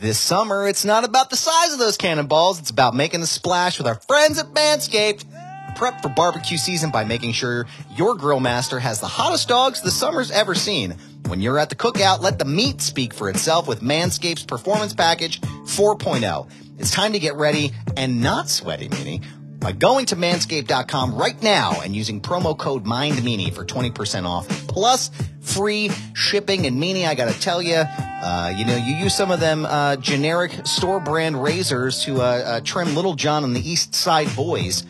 This summer, it's not about the size of those cannonballs. It's about making a splash with our friends at Manscaped. Prep for barbecue season by making sure your grill master has the hottest dogs the summer's ever seen. When you're at the cookout, let the meat speak for itself with Manscaped's Performance Package 4.0. It's time to get ready and not sweaty, Meanie. By going to manscaped.com right now and using promo code MINDMeanie for 20% off plus free shipping. And Meanie, I gotta tell you, uh, you know, you use some of them uh, generic store brand razors to uh, uh, trim Little John and the East Side Boys,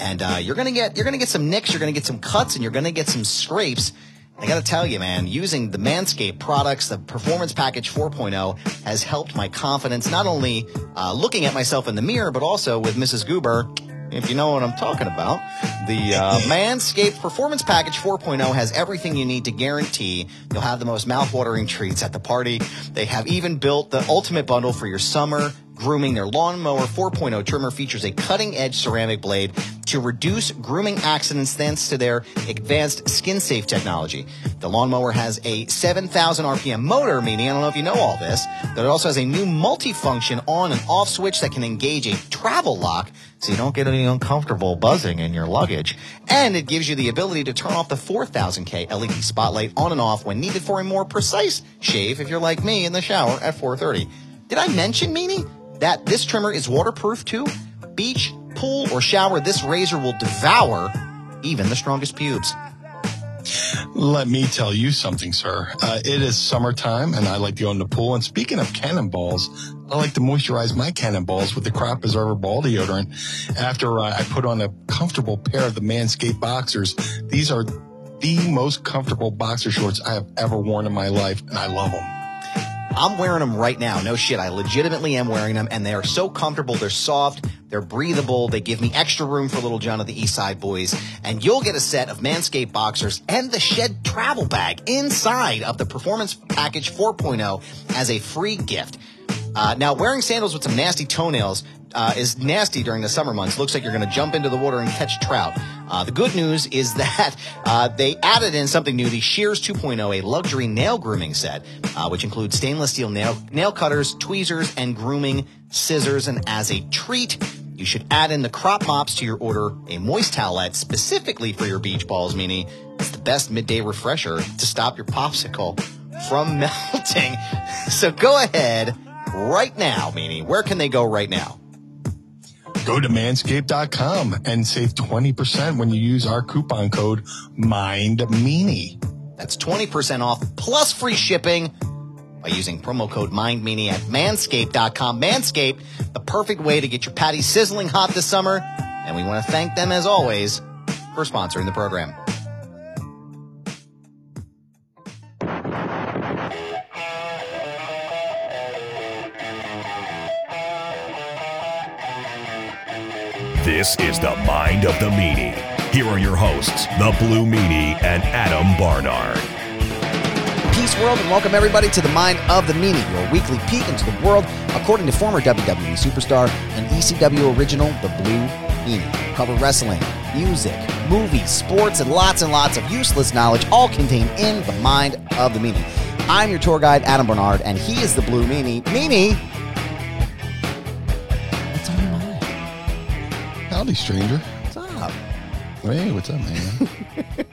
and uh, you're gonna get you're gonna get some nicks, you're gonna get some cuts, and you're gonna get some scrapes. I gotta tell you, man, using the Manscaped products, the Performance Package 4.0 has helped my confidence, not only uh, looking at myself in the mirror, but also with Mrs. Goober, if you know what I'm talking about. The uh, Manscaped Performance Package 4.0 has everything you need to guarantee you'll have the most mouthwatering treats at the party. They have even built the ultimate bundle for your summer grooming. Their Lawnmower 4.0 trimmer features a cutting edge ceramic blade to reduce grooming accidents thanks to their advanced skin safe technology. The lawnmower has a 7,000 RPM motor, meaning I don't know if you know all this, but it also has a new multifunction on and off switch that can engage a travel lock so you don't get any uncomfortable buzzing in your luggage. And it gives you the ability to turn off the 4000K LED spotlight on and off when needed for a more precise shave if you're like me in the shower at 4:30. Did I mention, Meanie, that this trimmer is waterproof too? Beach, pool, or shower, this razor will devour even the strongest pubes. Let me tell you something, sir. Uh, it is summertime and I like to go in the pool. And speaking of cannonballs, I like to moisturize my cannonballs with the Crop Preserver Ball Deodorant. After uh, I put on a comfortable pair of the Manscaped boxers, these are the most comfortable boxer shorts I have ever worn in my life, and I love them. I'm wearing them right now. No shit. I legitimately am wearing them and they are so comfortable. They're soft. They're breathable. They give me extra room for little John of the East Side boys. And you'll get a set of Manscaped boxers and the Shed travel bag inside of the Performance Package 4.0 as a free gift. Uh, now, wearing sandals with some nasty toenails uh, is nasty during the summer months. Looks like you're going to jump into the water and catch trout. Uh, the good news is that uh, they added in something new, the Shears 2.0, a luxury nail grooming set, uh, which includes stainless steel nail, nail cutters, tweezers, and grooming scissors. And as a treat, you should add in the crop mops to your order, a moist towelette specifically for your beach balls, meaning it's the best midday refresher to stop your popsicle from melting. So go ahead right now, meaning where can they go right now? Go to manscaped.com and save 20% when you use our coupon code MINDMeanie. That's 20% off plus free shipping by using promo code MindMeanie at manscaped.com. Manscaped, the perfect way to get your patty sizzling hot this summer. And we want to thank them as always for sponsoring the program. This is the Mind of the Meanie. Here are your hosts, the Blue Meanie and Adam Barnard. Peace world and welcome everybody to the Mind of the Meanie, your weekly peek into the world according to former WWE superstar and ECW original, the Blue Meanie. Cover wrestling, music, movies, sports, and lots and lots of useless knowledge, all contained in the Mind of the Meanie. I'm your tour guide, Adam Barnard, and he is the Blue Meanie. Meanie, Howdy, stranger. What's up? Hey, what's up, man?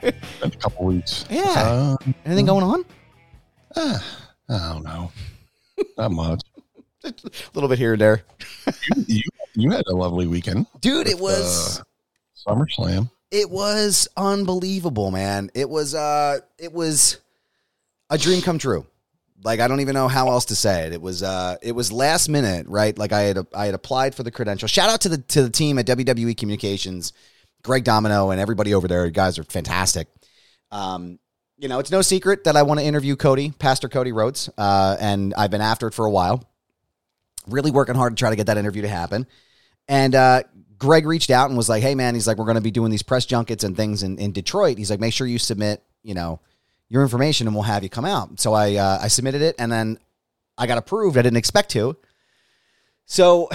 Been a couple weeks. Yeah. Uh, Anything going on? I don't know. Not much. A little bit here and there. You you had a lovely weekend. Dude, it was. Uh, SummerSlam. it was unbelievable man it was uh it was a dream come true Like I don't even know how else to say it. It was uh it was last minute, right? Like I had I had applied for the credential. Shout out to the to the team at WWE Communications, Greg Domino and everybody over there. You guys are fantastic. Um, you know, it's no secret that I want to interview Cody, Pastor Cody Rhodes, uh, and I've been after it for a while. Really working hard to try to get that interview to happen. And uh, Greg reached out and was like, "Hey, man," he's like, "We're going to be doing these press junkets and things in, in Detroit." He's like, "Make sure you submit, you know, your information, and we'll have you come out." So I uh, I submitted it, and then I got approved. I didn't expect to. So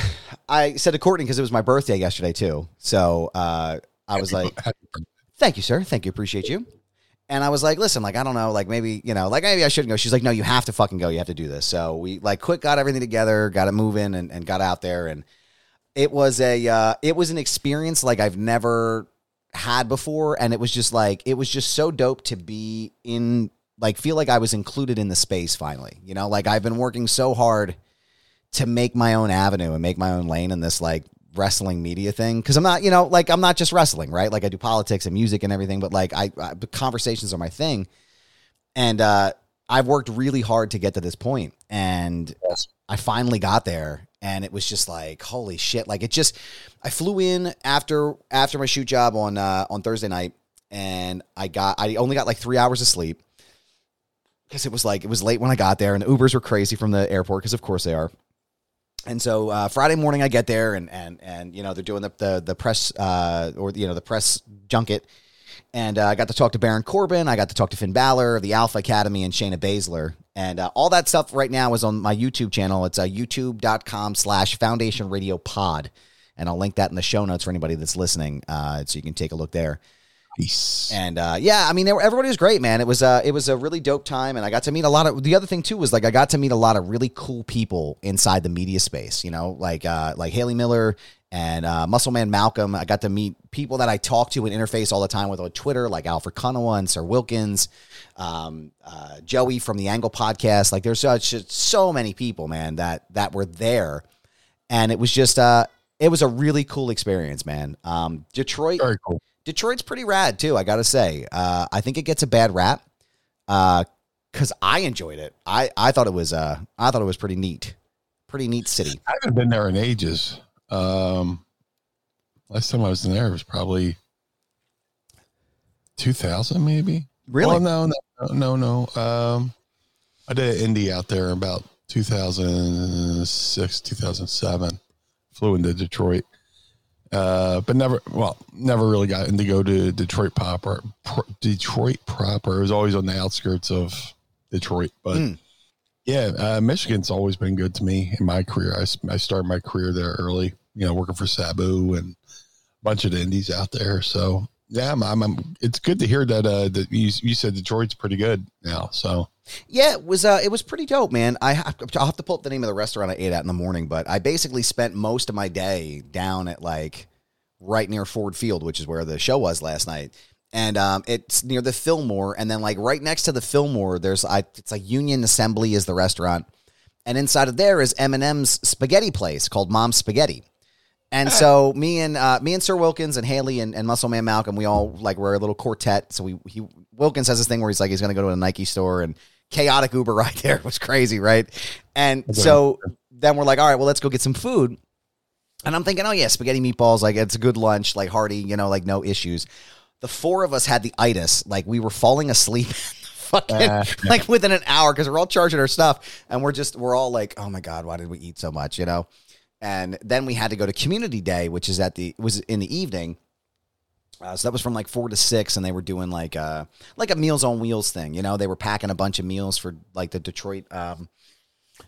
I said to Courtney because it was my birthday yesterday too. So uh, I was like, "Thank you, sir. Thank you. Appreciate you." And I was like, listen, like, I don't know, like maybe, you know, like maybe I shouldn't go. She's like, no, you have to fucking go. You have to do this. So we like quick got everything together, got it moving and, and got out there. And it was a, uh, it was an experience like I've never had before. And it was just like, it was just so dope to be in, like, feel like I was included in the space finally. You know, like I've been working so hard to make my own avenue and make my own lane in this like wrestling media thing because I'm not, you know, like I'm not just wrestling, right? Like I do politics and music and everything, but like I, I conversations are my thing, and uh, I've worked really hard to get to this point, and Yes. I finally got there, and it was just like holy shit! Like it just, I flew in after after my shoot job on uh, on Thursday night, and I got I only got like three hours of sleep because it was like it was late when I got there, and the Ubers were crazy from the airport because of course they are. And so uh, Friday morning, I get there, and and and you know they're doing the the, the press uh, or you know the press junket, and uh, I got to talk to Baron Corbin, I got to talk to Finn Balor of the Alpha Academy, and Shayna Baszler, and uh, all that stuff right now is on my YouTube channel. It's uh, YouTube.com/slash Foundation Radio Pod, and I'll link that in the show notes for anybody that's listening, uh, so you can take a look there. Peace. And uh, yeah, I mean, they were, everybody was great, man. It was uh, it was a really dope time, and I got to meet a lot of. The other thing too was like I got to meet a lot of really cool people inside the media space. You know, like uh, like Haley Miller and uh, Muscle Man Malcolm. I got to meet people that I talk to and interface all the time with on Twitter, like Alfred Kunawa and Sir Wilkins, um, uh, Joey from the Angle Podcast. Like, there's such so many people, man, that that were there, and it was just uh, it was a really cool experience, man. Um, Detroit. Very cool. Detroit's pretty rad too. I gotta say. Uh, I think it gets a bad rap because I enjoyed it. I, I thought it was uh I thought it was pretty neat, pretty neat city. I haven't been there in ages. Um, last time I was in there was probably 2000, maybe. Really? Oh, no, no, no, no. Um, I did an indie out there about 2006, 2007. Flew into Detroit. Uh, but never, well, never really got into go to Detroit proper. Pro, Detroit proper. It was always on the outskirts of Detroit. But Mm. yeah, uh, Michigan's always been good to me in my career. I I started my career there early, you know, working for Sabu and a bunch of the indies out there. So yeah, I'm, I'm, it's good to hear that, uh, that you, you said Detroit's pretty good now. So Yeah, it was uh, it was pretty dope, man. I have, I'll have to pull up the name of the restaurant I ate at in the morning, but I basically spent most of my day down at like right near Ford Field, which is where the show was last night. And um, it's near the Fillmore, and then like right next to the Fillmore, there's I it's like Union Assembly is the restaurant, and inside of there is Eminem's spaghetti place called Mom's Spaghetti. And so me and uh, me and Sir Wilkins and Haley and, and Muscle Man Malcolm, we all like we're a little quartet. So we he Wilkins has this thing where he's like he's gonna go to a Nike store and chaotic Uber ride there was crazy, right? And so then we're like, all right, well let's go get some food. And I'm thinking, oh yeah, spaghetti meatballs, like it's a good lunch, like hearty, you know, like no issues. The four of us had the itis, like we were falling asleep. Fucking Ah. like within an hour because we're all charging our stuff and we're just we're all like, oh my god, why did we eat so much? You know, and then we had to go to community day which is at the was in the evening. Uh, so that was from like four to six and they were doing like uh like a meals on wheels thing you know? They were packing a bunch of meals for like the detroit um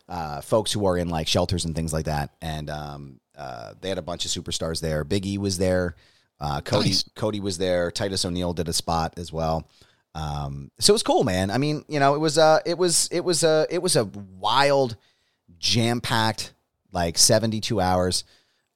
uh folks who are in like shelters and things like that. And um uh they had a bunch of superstars there. Big e was there. Uh cody Nice. cody was there. Titus o'neill did a spot as well. Um so it was cool man. I mean you know it was uh it was it was a it was a wild jam-packed like 72 hours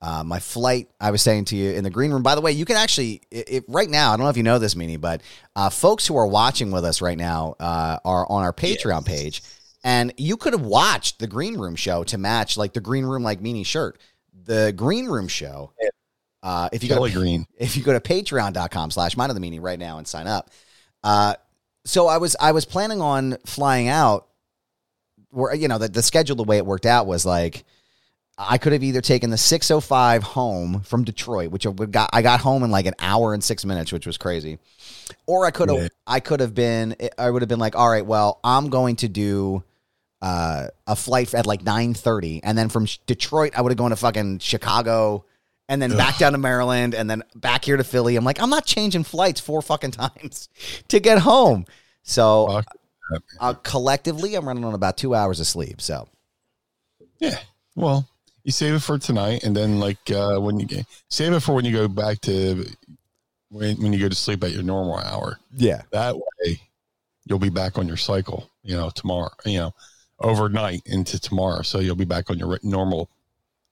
uh, my flight, I was saying to you in the green room. By the way, you can actually, it, it, right now, I don't know if you know this, Meanie, but uh, folks who are watching with us right now uh, are on our Patreon page, and you could have watched the green room show to match like the green room like Meanie shirt. The green room show. Uh, if you go to, Green. if you go to patreon.com slash mind of the meanie right now and sign up. Uh, so I was I was planning on flying out where you know the, the schedule the way it worked out was like I could have either taken the 605 home from Detroit, which I got I got home in like an hour and six minutes, which was crazy. Or I could have Yeah. I could have been I would have been like, all right, well, I'm going to do uh, a flight at like 9:30 and then from Detroit I would have gone to fucking Chicago and then back down to Maryland and then back here to Philly. I'm like, I'm not changing flights four fucking times to get home. So uh, collectively, I'm running on about two hours of sleep. So Yeah. Well, you save it for tonight, and then like uh, when you get save it for when you go back to when when you go to sleep at your normal hour. yeah, That way, you'll be back on your cycle. You know, tomorrow. You know, overnight into tomorrow, so you'll be back on your normal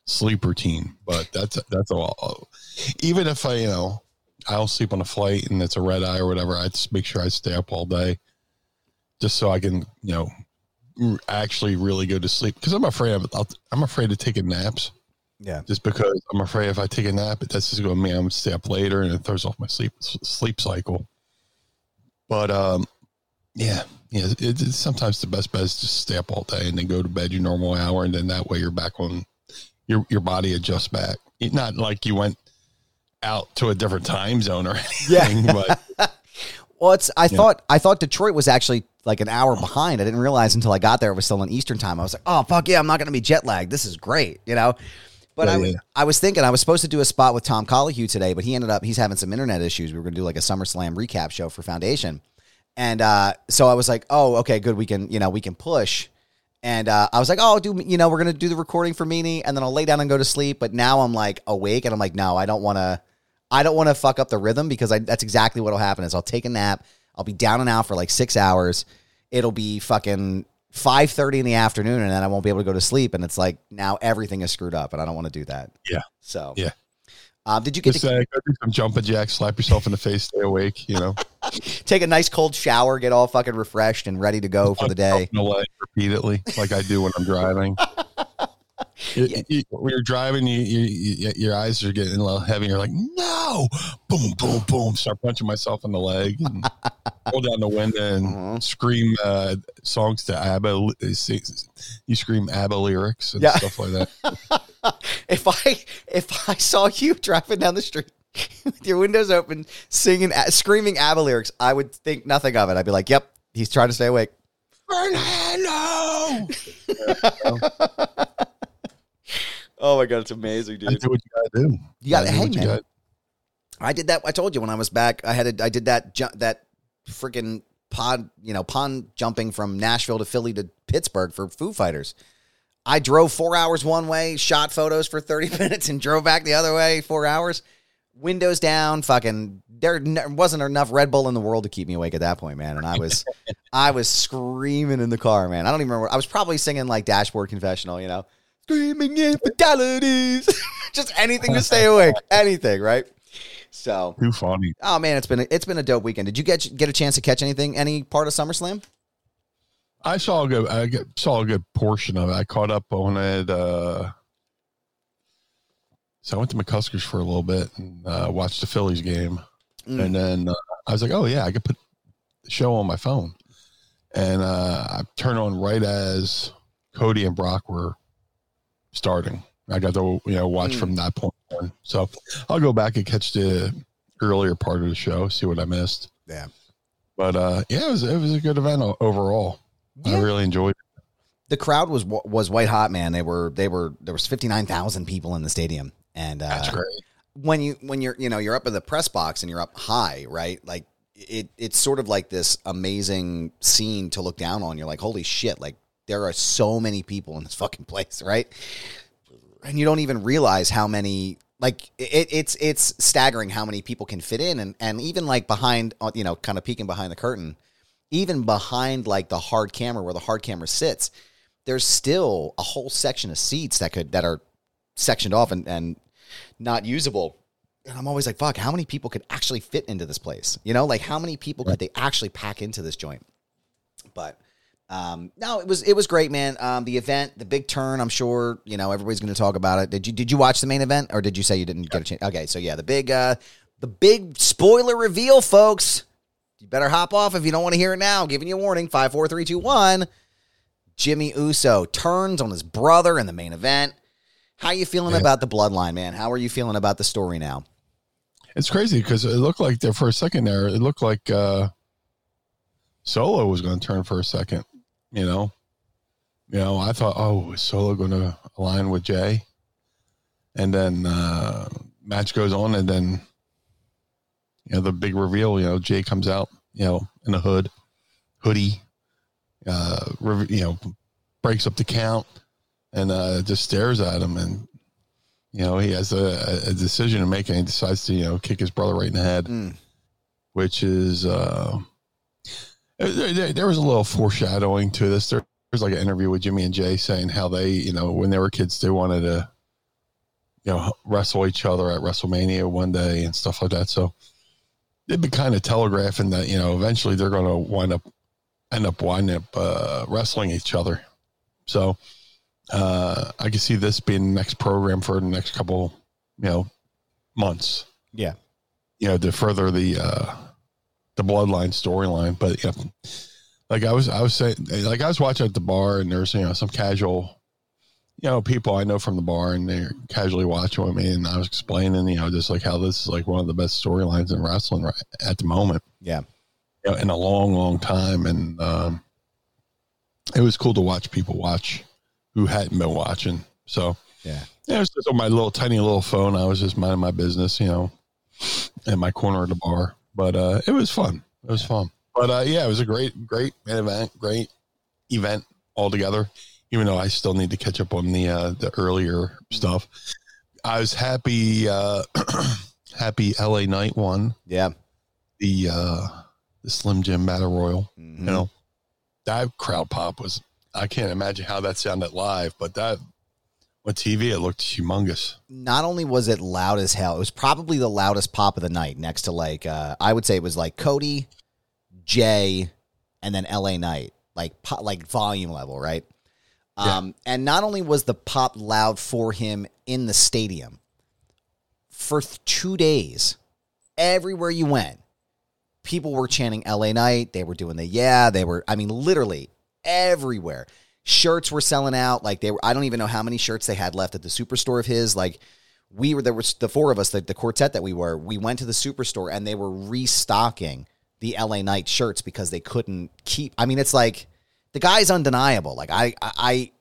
sleep routine. But that's that's all. Even if I, you know, I'll sleep on a flight and it's a red eye or whatever, I just make sure I stay up all day, just so I can, you know, actually really go to sleep. Because I'm afraid of, I'm afraid of taking naps. yeah, Just because I'm afraid if I take a nap, that's just going to mean I'm stay up later and it throws off my sleep sleep cycle. But um, yeah, yeah. It, it's sometimes the best bet is just stay up all day and then go to bed your normal hour, and then that way you're back on your your body adjusts back. It- Not like you went out to a different time zone or anything, but Well, it's I thought I thought Detroit was actually like an hour behind. I didn't realize until I got there it was still in Eastern time. I was like, oh fuck yeah, I'm not going to be jet lagged. This is great, you know. But Yeah, I was yeah. I was thinking I was supposed to do a spot with Tom Colohue today, but he ended up he's having some internet issues. We were going to do like a SummerSlam recap show for Foundation, and uh, so I was like, oh okay, good, we can you know we can push. And uh, I was like, oh, do you know we're gonna do the recording for Meanie, and then I'll lay down and go to sleep. But now I'm like awake, and I'm like, no, I don't want to. I don't want to fuck up the rhythm because I, that's exactly what'll happen. Is I'll take a nap, I'll be down and out for like six hours. It'll be fucking five thirty in the afternoon, and then I won't be able to go to sleep. And it's like now everything is screwed up, and I don't want to do that. Yeah. So Yeah. Um, did you get just to uh, go do some jumping jacks, slap yourself in the face, stay awake. You know, take a nice cold shower, get all fucking refreshed and ready to go for the day? Punch yourself in the leg repeatedly, like I do when I'm driving. You- you- when you're driving, you, you, you, your eyes are getting a little heavy. You're like, no, boom, boom, boom. Start punching myself in the leg, and roll down the window and Uh-huh. scream uh, songs to ABBA. You scream ABBA lyrics and Yeah. stuff like that. If I if I saw you driving down the street with your windows open, singing, screaming ABBA lyrics, I would think nothing of it. I'd be like, "Yep, he's trying to stay awake." Fernando, Oh my god, it's amazing, I do what you gotta do. You gotta- do hey, what man. gotta- I did that. I told you when I was back. I had a, I did that ju- that freaking pod, you know, pond jumping from Nashville to Philly to Pittsburgh for Foo Fighters. I drove four hours one way, shot photos for thirty minutes, and drove back the other way four hours. Windows down, fucking. There wasn't enough Red Bull in the world to keep me awake at that point, man. And I was, I was screaming in the car, man. I don't even remember. I was probably singing like Dashboard Confessional, you know, screaming infidelities, just anything to stay awake, anything, right? So Too funny. Oh man, it's been a, it's been a dope weekend. Did you get get a chance to catch anything, any part of SummerSlam? I saw a good. I saw a good portion of it. I caught up on it. Uh, so I went to McCuskers for a little bit and uh, watched the Phillies game, Mm. and then uh, I was like, "Oh yeah, I could put the show on my phone." And uh, I turned on right as Cody and Brock were starting. I got to you know watch Mm. from that point on. So I'll go back and catch the earlier part of the show, see what I missed. Yeah. But uh, yeah, it was it was a good event o- overall. I really enjoyed it. The crowd was was white hot, man. They were they were there was fifty nine thousand people in the stadium, and uh, That's great. when you when you're you know you're up in the press box and you're up high, right? Like it it's sort of like this amazing scene to look down on. You're like, holy shit! Like there are so many people in this fucking place, right? And you don't even realize how many. Like it, it's it's staggering how many people can fit in, and and even like behind, uh, you know, kind of peeking behind the curtain, even behind like the hard camera where the hard camera sits, there's still a whole section of seats that could that are sectioned off and, and not usable. And I'm always like, fuck, how many people could actually fit into this place? You know, like how many people could they actually pack into this joint? But um, no, it was it was great, man. Um, the event, the big turn, I'm sure you know everybody's going to talk about it. Did you did you watch the main event or did you say you didn't get a chance? Okay, so yeah, the big uh, the big spoiler reveal, folks. You better hop off if you don't want to hear it now. Giving you a warning. Five, four, three, two, one. Jimmy Uso turns on his brother in the main event. How you feeling Yeah. about the bloodline, man? How are you feeling about the story now? It's crazy because it looked like there for a second there, it looked like uh, Solo was going to turn for a second. You know, you know, I thought, oh, is Solo going to align with Jay? And then uh, match goes on, and then you know the big reveal. You know, Jay comes out, you know, in a hood, hoodie, uh, re- you know, breaks up the count, and uh, just stares at him, and you know, he has a, a decision to make, and he decides to, you know, kick his brother right in the head, Mm. which is, uh, there, there- was a little foreshadowing to this. There was like an interview with Jimmy and Jay saying how they, you know, when they were kids, they wanted to, you know, wrestle each other at WrestleMania one day and stuff like that. So they'd be kind of telegraphing that, you know, eventually they're going to wind up, end up winding up uh, wrestling each other. So, uh, I can see this being the next program for the next couple, you know, months. Yeah. You know, to further the uh the bloodline storyline. But yeah, like I was I was saying like I was watching at the bar and there's, you know, some casual you know, people I know from the bar and they're casually watching with me and I was explaining, you know, just like how this is like one of the best storylines in wrestling right at the moment Yeah. you know, in a long, long time. And um, it was cool to watch people watch who hadn't been watching. So, Yeah. yeah, it was just on my little tiny little phone. I was just minding my business, you know, in my corner of the bar. But uh, it was fun. It was fun. But uh, yeah, it was a great, great event, great event altogether. Even though I still need to catch up on the uh, the earlier stuff, I was happy. Uh, happy LA Knight won. Yeah. the uh, the Slim Jim Battle Royal. Mhm. You know, that crowd pop was. I can't imagine how that sounded live, but that on TV it looked humongous. not only was it loud as hell, it was probably the loudest pop of the night next to like uh I would say it was like Cody, Jay, and then LA Knight, like like volume level, right? Yeah. Um and not only was the pop loud for him in the stadium for th- 2 days, everywhere you went, people were chanting LA Knight, they were doing the yeah, they were I mean literally everywhere. Shirts were selling out. Like they were, I don't even know how many shirts they had left at the superstore of his. Like we were, there was the four of us, the, the quartet that we were, we went to the superstore and they were restocking the LA Knight shirts because they couldn't keep. I mean, it's like the guy's undeniable. Like I, I, I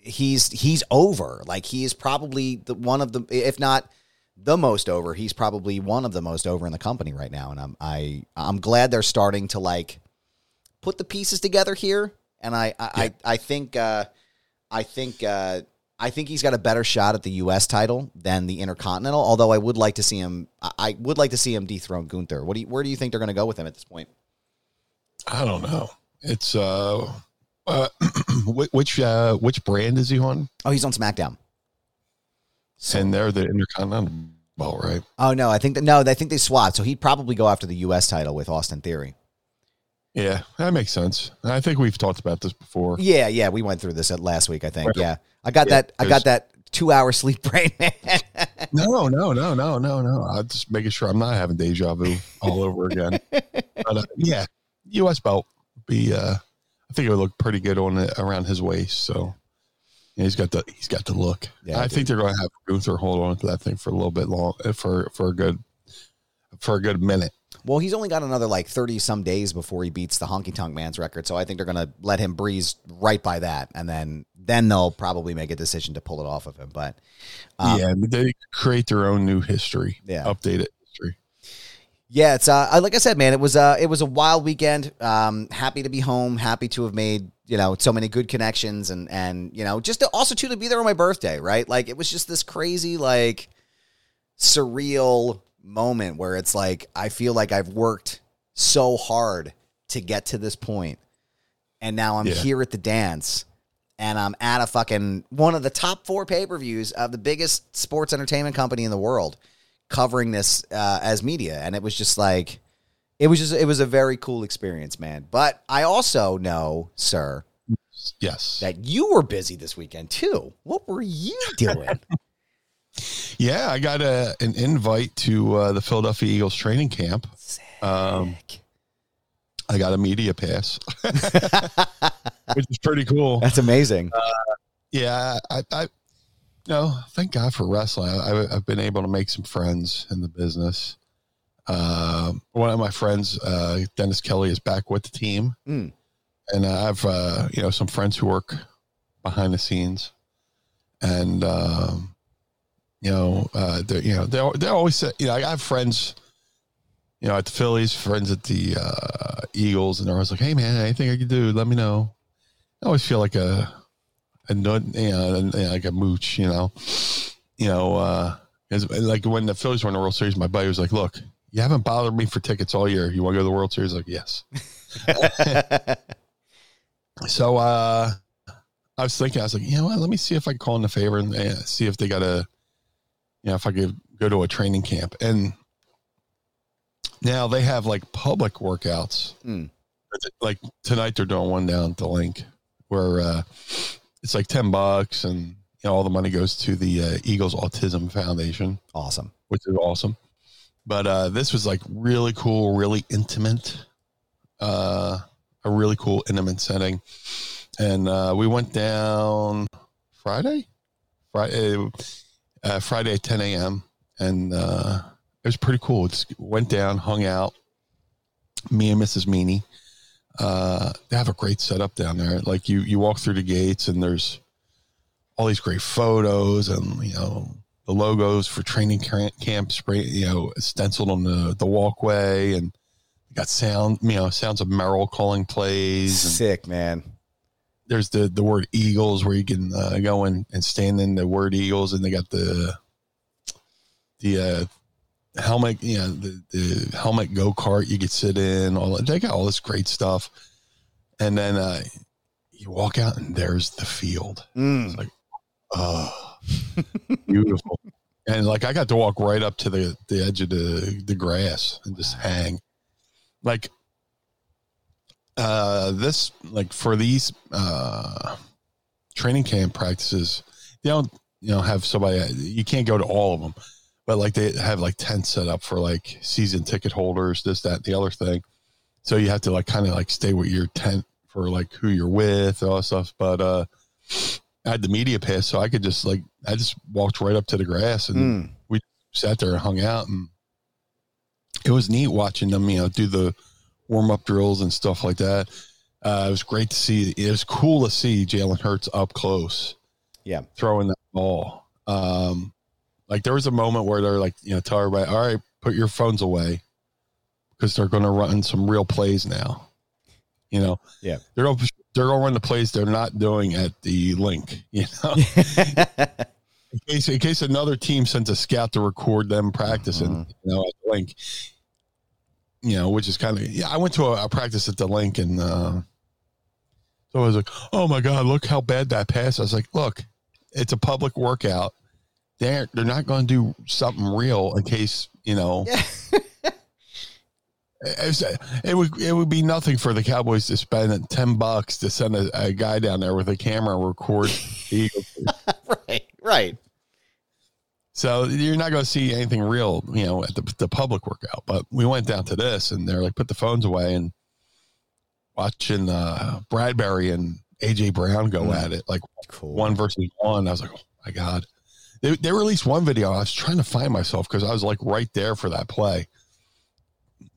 he's, he's over. Like he is probably the one of the, if not the most over, he's probably one of the most over in the company right now. And I'm, I, I'm glad they're starting to like put the pieces together here. And I, I, I, I think, uh, I think, uh, I think he's got a better shot at the U.S. title than the Intercontinental. Although I would like to see him, I, I would like to see him dethrone Gunther. What do you, where do you think they're going to go with him at this point? I don't know. It's uh, uh which uh which brand is he on? Oh, he's on SmackDown. So, and they're the Intercontinental belt, right? oh no, I think that no, I think they swapped. So he'd probably go after the U.S. title with Austin Theory. Yeah, that makes sense. I think we've talked about this before. Yeah, yeah, we went through this at last week. I think. Right. Yeah, I got Yeah, that. I got that two hour sleep brain. No, no, no, no, no, no. I'm just making sure I'm not having deja vu all over again. but uh, yeah, U.S. belt be. uh I think it would look pretty good on it around his waist. So yeah, he's got the he's got the look. Yeah, I think they're going to have Gunther hold on to that thing for a little bit long for for a good for a good minute. Well, he's only got another like 30 some days before he beats the Honky Tonk Man's record. So I think they're going to let him breeze right by that. And then then they'll probably make a decision to pull it off of him. But um, yeah, they create their own new history. Yeah. updated history. yeah, it's uh, like I said, man, it was uh, it was a wild weekend. Um, happy to be home. Happy to have made you know so many good connections and and you know just to, also too to be there on my birthday, right? Like it was just this crazy like surreal moment where it's like I feel like I've worked so hard to get to this point, and now I'm Yeah. here at the dance. And I'm at a fucking one of the top four pay per views of the biggest sports entertainment company in the world, covering this uh, as media, and it was just like, it was just it was a very cool experience, man. But I also know, sir, Yes. that you were busy this weekend too. What were you doing? Yeah, I got a an invite to uh, the Philadelphia Eagles training camp. Um, I got a media pass, which is pretty cool. That's amazing. Yeah, I, I, you know, thank God for wrestling. I, I've been able to make some friends in the business. Uh, one of my friends, uh, Dennis Kelly, is back with the team, Mm. and I have uh, you know some friends who work behind the scenes, and um, you know, uh, they you know they they always say you know I have friends. You know, at the Phillies, friends at the uh, Eagles, and they're always like, "Hey, man, anything I can do, let me know." I always feel like a a nut, you know, like a mooch, you know, you know, uh, like when the Phillies won the World Series, my buddy was like, "Look, you haven't bothered me for tickets all year. You want to go to the World Series?" Like, yes. so, uh, I was thinking, I was like, you know what? Let me see if I can call in a favor and uh, see if they got a, you know, if I could go to a training camp. And now they have like public workouts. Mm. Like tonight, they're doing one down at the Linc where uh, it's like 10 bucks and, you know, all the money goes to the uh, Eagles Autism Foundation, Awesome. which is awesome. But uh, this was like really cool, really intimate, uh, a really cool, intimate setting. And uh, we went down Friday, Friday, uh, Friday at 10 a.m. And uh, it was pretty cool. Just went down, hung out. Me and Mrs. Meanie. Uh, they have a great setup down there. Like you, you walk through the gates, and there's all these great photos, and you know the logos for training camp spray, you know, stenciled on the the walkway, and got sound, you know, sounds of Merrill calling plays. And Sick, man. There's the the word Eagles where you can uh, go in and stand in the word Eagles, and they got the the uh, helmet, you know, the, the helmet go kart you could sit in. All they got all this great stuff, and then uh, you walk out and there's the field. Mm. Oh, beautiful. and like I got to walk right up to the, the edge of the, the grass and just hang. Like uh this like for these uh training camp practices, they don't you know have somebody you can't go to all of them. But like they have like tents set up for like season ticket holders, this, that, the other thing. So you have to like kind of like stay with your tent for like who you're with, all that stuff. But uh I had the media pass, so I could just like I just walked right up to the grass and Mm. we sat there and hung out, and it was neat watching them, you know, do the warm up drills and stuff like that. Uh, it was great to see. It was cool to see Jalen Hurts up close, Yeah. throwing that ball. Um, like there was a moment where they're like, you know, tell everybody, all right, put your phones away because they're going to run some real plays now. You know, Yeah. they're gonna, they're going to run the plays they're not doing at the Linc. You know, in case in case another team sends a scout to record them practicing, you know, at the Linc. You know, which is kind of yeah. I went to a, a practice at the Linc, and uh, so I was like, "Oh my god, look how bad that pass!" I was like, "Look, it's a public workout. They're they're not going to do something real in case you know." It's- It would it would be nothing for the Cowboys to spend ten bucks to send a, a guy down there with a camera and record right. Right. So you're not going to see anything real, you know, at the, the public workout. But we went down to this, and they're like, put the phones away, and watching uh, Bradberry and AJ Brown go Mm. at it, like Cool. one versus one. I was like, oh my god. They they released one video. I was trying to find myself because I was like right there for that play.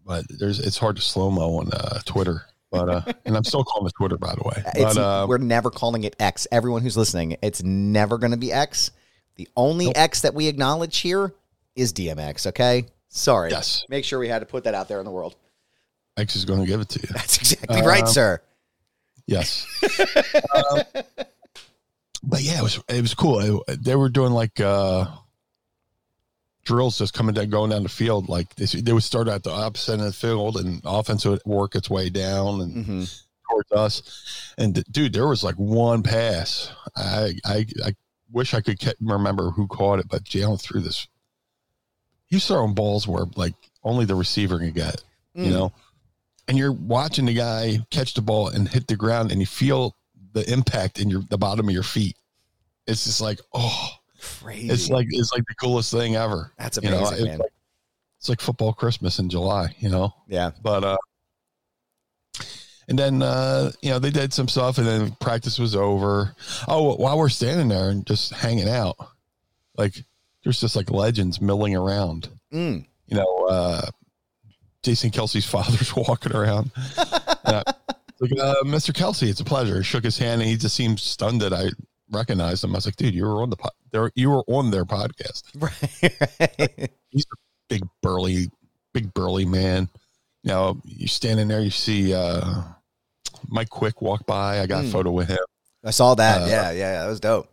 But there's it's hard to slow mo on uh, Twitter. But uh, and I'm still calling it Twitter, by the way. But uh, we're never calling it X. Everyone who's listening, it's never going to be X. The only Nope. X that we acknowledge here is DMX. Okay, sorry. Yes. Make sure we had to put that out there in the world. X is going to give it to you. That's exactly right, Um, sir. Yes. Um, but yeah, it was it was cool. It- they were doing like uh, drills, just coming down, going down the field. Like they, they would start at the opposite end of the field, and offense would work its way down and hmm towards us. And dude, there was like one pass. I I, I wish I could ke- remember who caught it, but Jalen threw this. He was throwing balls where like only the receiver can get you Mm. know and you're watching the guy catch the ball and hit the ground and you feel the impact in your the bottom of your feet it's just like oh Crazy. it's like it's like the coolest thing ever That's you know amazing, it's man. like, it's like football christmas in july you know yeah. but uh And then uh, you know they did some stuff, and then practice was over. Oh, while we're standing there and just hanging out, like there's just like legends milling around. Mm. You know, uh, Jason Kelce's father's walking around. Uh, like, uh, Mr. Kelsey, it's a pleasure. He shook his hand, and he just seemed stunned that I recognized him. I was like, dude, you were on the there, you were on their podcast. Right. He's a big burly, big burly man. You know, you standing there, you see uh, Mike Quick walk by. I got a Mm. photo with him. I saw that. Uh, yeah, yeah, that was dope.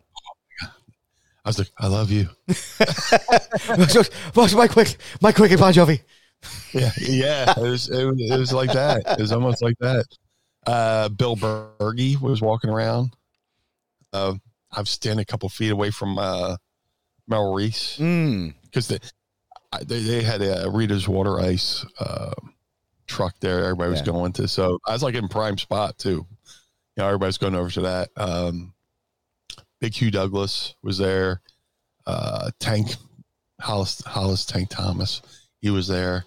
I was like, I love you. Mike Quick, Mike Quick and Bon Jovi. Yeah, yeah. It was, it was, it was like that. It was almost like that. Uh, Bill Bergey was walking around. Uh, I was standing a couple feet away from uh, Merrill Reese Mm. because they, they they had a Rita's Water Ice uh, truck there. Everybody was Yeah. going to, so I was like in prime spot too. You know, everybody's going over to that. Um, Big Hugh Douglas was there. Uh, Tank Hollis Hollis Tank Thomas, he was there,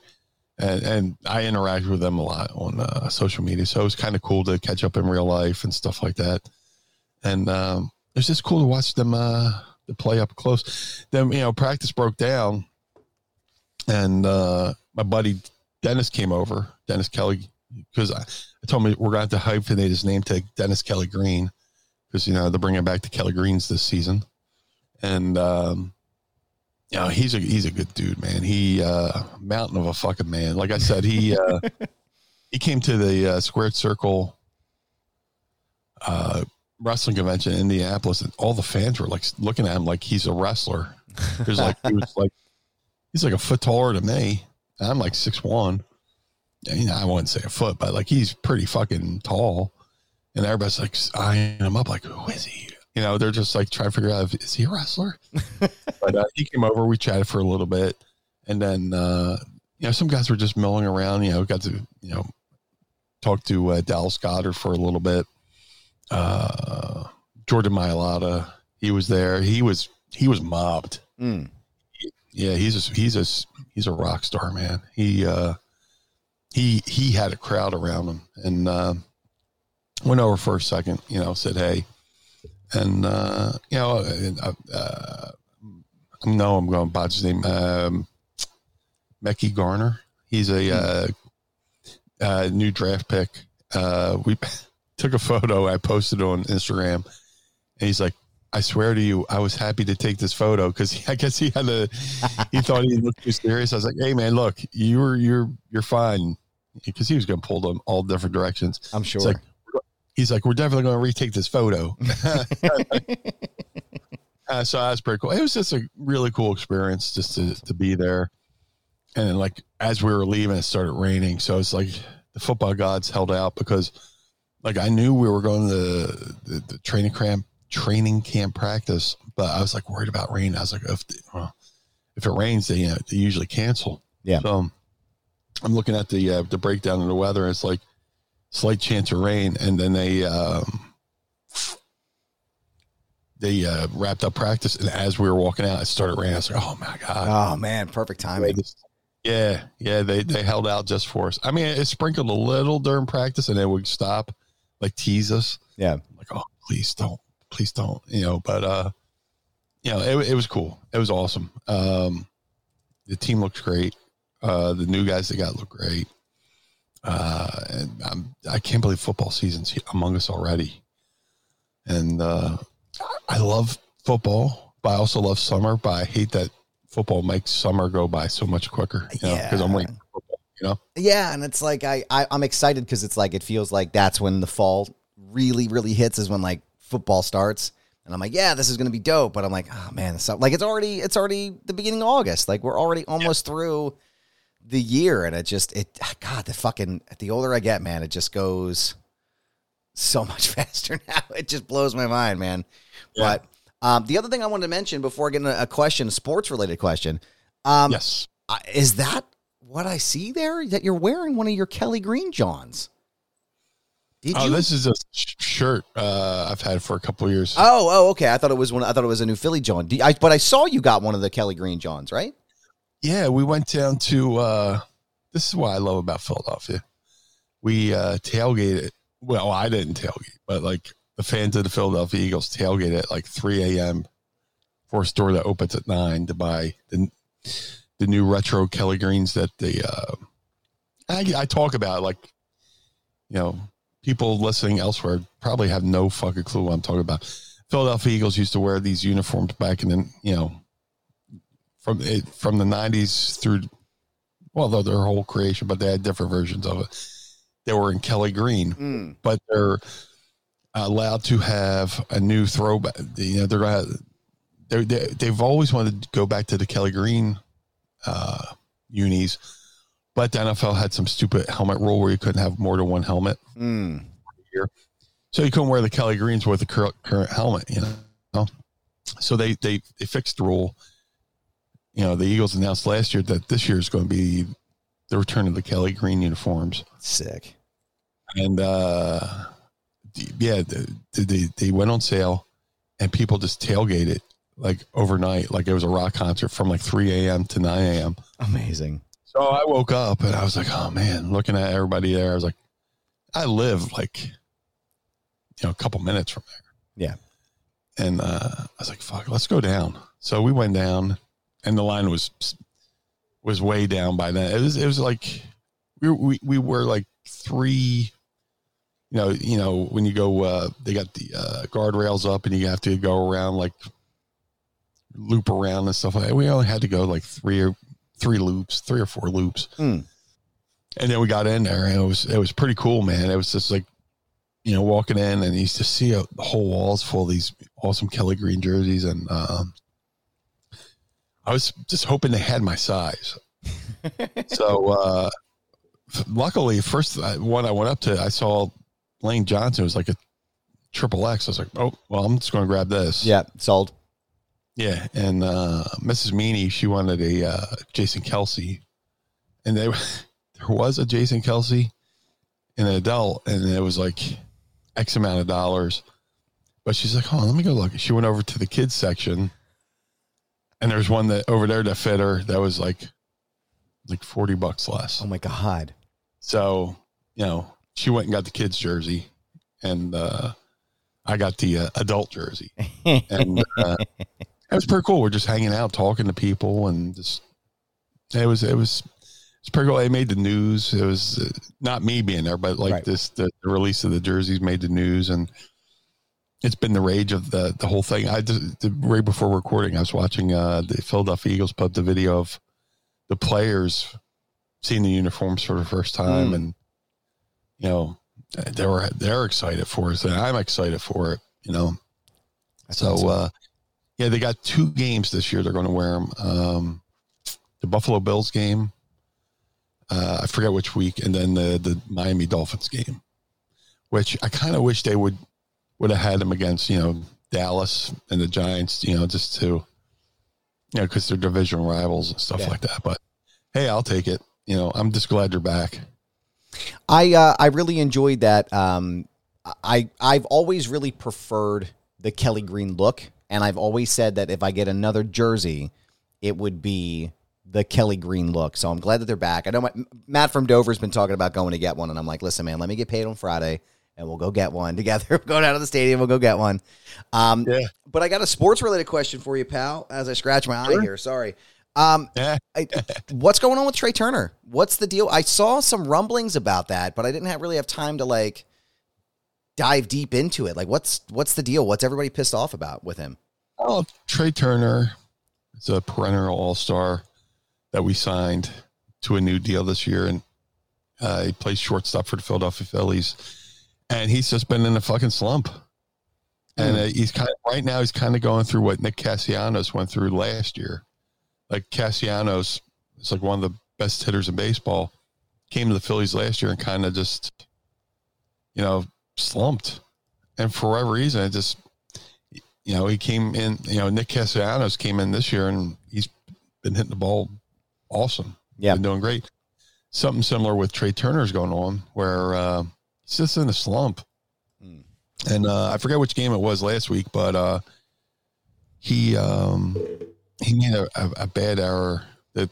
and and I interacted with them a lot on uh, social media. So it was kind of cool to catch up in real life and stuff like that. And um, it was just cool to watch them uh, to play up close. Then you know, practice broke down, and uh, my buddy Dennis came over. Dennis Kelly, because I, I told him we're going to have to hyphenate his name to Dennis Kelly Green, because you know they're bringing back the Kelly Greens this season, and um, you know he's a he's a good dude, man. He uh, mountain of a fucking man. Like I said, he uh, he came to the uh, Squared Circle uh, wrestling convention in Indianapolis, and all the fans were like looking at him like he's a wrestler. There's like he was like he's like a foot taller than me. I'm like six one. Know, I wouldn't say a foot, but like he's pretty fucking tall. And everybody's like eyeing him up, like, who is he? You know, they're just like trying to figure out if is he a wrestler? but uh, he came over, we chatted for a little bit, and then uh, you know, some guys were just milling around. You know, got to you know talk to uh, Dallas Goedert for a little bit. Uh, Jordan Mailata, he was there. He was he was mobbed. Mm. Yeah, he's a, he's a he's a rock star, man. He uh, he he had a crowd around him, and uh, went over for a second. You know, said hey, and uh, you know, and, uh, uh, I know I'm going to botch his name. Um, Mekhi Garner. He's a uh, uh, new draft pick. Uh, we took a photo. I posted on Instagram, and he's like, "I swear to you, I was happy to take this photo because I guess he had a he thought he looked too serious." I was like, "Hey, man, look, you're you're you're fine," because he was going to pull them all different directions. I'm sure. Like he's like, "We're definitely going to retake this photo." uh, so that's pretty cool. It was just a really cool experience just to to be there. And then, like as we were leaving, it started raining. So it's like the football gods held out because, like, I knew we were going to the, the, the training camp training camp practice, but I was like worried about rain. I was like, if well, if it rains, they you know, they usually cancel. Yeah. So I'm looking at the uh, the breakdown of the weather. And it's like slight chance of rain, and then they um, they uh, wrapped up practice, and as we were walking out, it started raining. I was like, oh my god. oh man, perfect timing. Yeah, yeah, they they held out just for us. I mean, it sprinkled a little during practice, and then would stop, like tease us, Yeah. like, "Oh, please don't, please don't," you know. But uh, you know, it, it was cool. It was awesome. Um, the team looks great. Uh, the new guys that got look great. Uh, and I'm, I can't believe football season's among us already. And uh, I love football, but I also love summer. But I hate that football makes summer go by so much quicker. You know, because I'm Yeah. waiting football. You know, Yeah, and it's like I, I I'm excited because it's like it feels like that's when the fall really really hits is when like football starts, and I'm like, yeah, this is gonna be dope. But I'm like, oh man, like it's already it's already the beginning of August. Like we're already almost through the year, and it just it God the fucking the older I get, man, it just goes so much faster now. It just blows my mind, man. Yeah. But um, the other thing I wanted to mention before getting get a question, sports related question, um, yes. uh, is that what I see there? That you're wearing one of your Kelly Green Johns? Did Oh, you? this is a sh- shirt uh, I've had for a couple of years. oh, oh, okay. I thought it was one. I thought it was a new Philly John. I, but I saw you got one of the Kelly Green Johns, right? Yeah, we went down to. Uh, this is what I love about Philadelphia. we uh, tailgated. Well, I didn't tailgate, but like the fans of the Philadelphia Eagles tailgate at like 3 a.m. for a store that opens at nine to buy the the new retro Kelly Greens that the uh, I, I talk about like you know people listening elsewhere probably have no fucking clue what I'm talking about. Philadelphia Eagles used to wear these uniforms back in the you know from it from the 90s through well though their whole creation, but they had different versions of it. They were in Kelly Green, Mm. but they're allowed to have a new throwback. You know, they're gonna they're, they they've always wanted to go back to the Kelly Green uh, unis, but the NFL had some stupid helmet rule where you couldn't have more than one helmet, Mm. so you couldn't wear the Kelly Greens with the current, current helmet. You know, so they they they fixed the rule. You know, the Eagles announced last year that this year is going to be the return of the Kelly Green uniforms Sick. and uh yeah the- they they went on sale and people just tailgated like overnight like it was a rock concert from like 3 a.m to 9 a.m Amazing. So i woke up and i was like oh man looking at everybody there i was like i live like you know a couple minutes from there. Yeah. and uh i was like fuck let's go down. So we went down and the line was was way down by then. It was it was like we we, we were like three you know you know when you go uh they got the uh guardrails up and you have to go around like loop around and stuff like that. We only had to go like three or three loops three or four loops Hmm. and then we got in there and it was it was pretty cool man it was just like you know walking in and you used to see a, the whole walls full of these awesome kelly green jerseys and um i was just hoping they had my size so uh luckily first uh, one i went up to i saw lane johnson it was like a triple x i was like oh well i'm just going to grab this Yeah. Sold. Yeah, and uh, Mrs. Meanie, she wanted a uh, Jason Kelce, and they there was a Jason Kelce, an adult, and it was like X amount of dollars. But she's like, "Oh, let me go look." She went over to the kids section, and there's one that over there that fit her that was like like forty bucks less. Oh my God. So you know, she went and got the kids jersey, and uh, I got the uh, adult jersey and uh, it was pretty cool. We're just hanging out, talking to people, and just it was it was it's pretty cool. It made the news. It was uh, not me being there, but like Right. this the, the release of the jerseys made the news, and it's been the rage of the the whole thing. I just the, right before recording, I was watching uh, the Philadelphia Eagles put the video of the players seeing the uniforms for the first time, Mm. and you know they were they're excited for it, and I'm excited for it. You know, so uh, yeah, they got two games this year. They're going to wear them. Um, the Buffalo Bills game, uh, I forget which week, and then the the Miami Dolphins game, which I kind of wish they would would have had them against you know Dallas and the Giants. You know, just to you know because they're division rivals and stuff Yeah. like that. But hey, I'll take it. You know, I'm just glad you're back. I uh, I really enjoyed that. Um, I I've always really preferred the Kelly Green look, and I've always said that if I get another jersey, it would be the Kelly Green look. So I'm glad that they're back. I know my, Matt from Dover's been talking about going to get one, and I'm like, listen, man, let me get paid on Friday, and we'll go get one together. We'll go down to the stadium, we'll go get one. Um, Yeah. But I got a sports related question for you, pal. As I scratch my eye here, sorry. Um, I, what's going on with Trea Turner? What's the deal? I saw some rumblings about that, but I didn't have, really have time to like dive deep into it. Like, what's what's the deal? What's everybody pissed off about with him? Oh, Trea Turner is a perennial All Star that we signed to a new deal this year, and uh, he plays shortstop for the Philadelphia Phillies, and he's just been in a fucking slump. And uh, he's kind of right now. He's kind of going through what Nick Castellanos went through last year. Like Castellanos is like one of the best hitters in baseball. Came to the Phillies last year and kind of just, you know, slumped, and for whatever reason, it just you know, he came in, you know, Nick Castellanos came in this year and he's been hitting the ball awesome. Yeah. Been doing great. Something similar with Trea Turner's going on where uh, he's just in a slump. Hmm. And uh, I forget which game it was last week, but uh, he um, he made a, a, a bad error that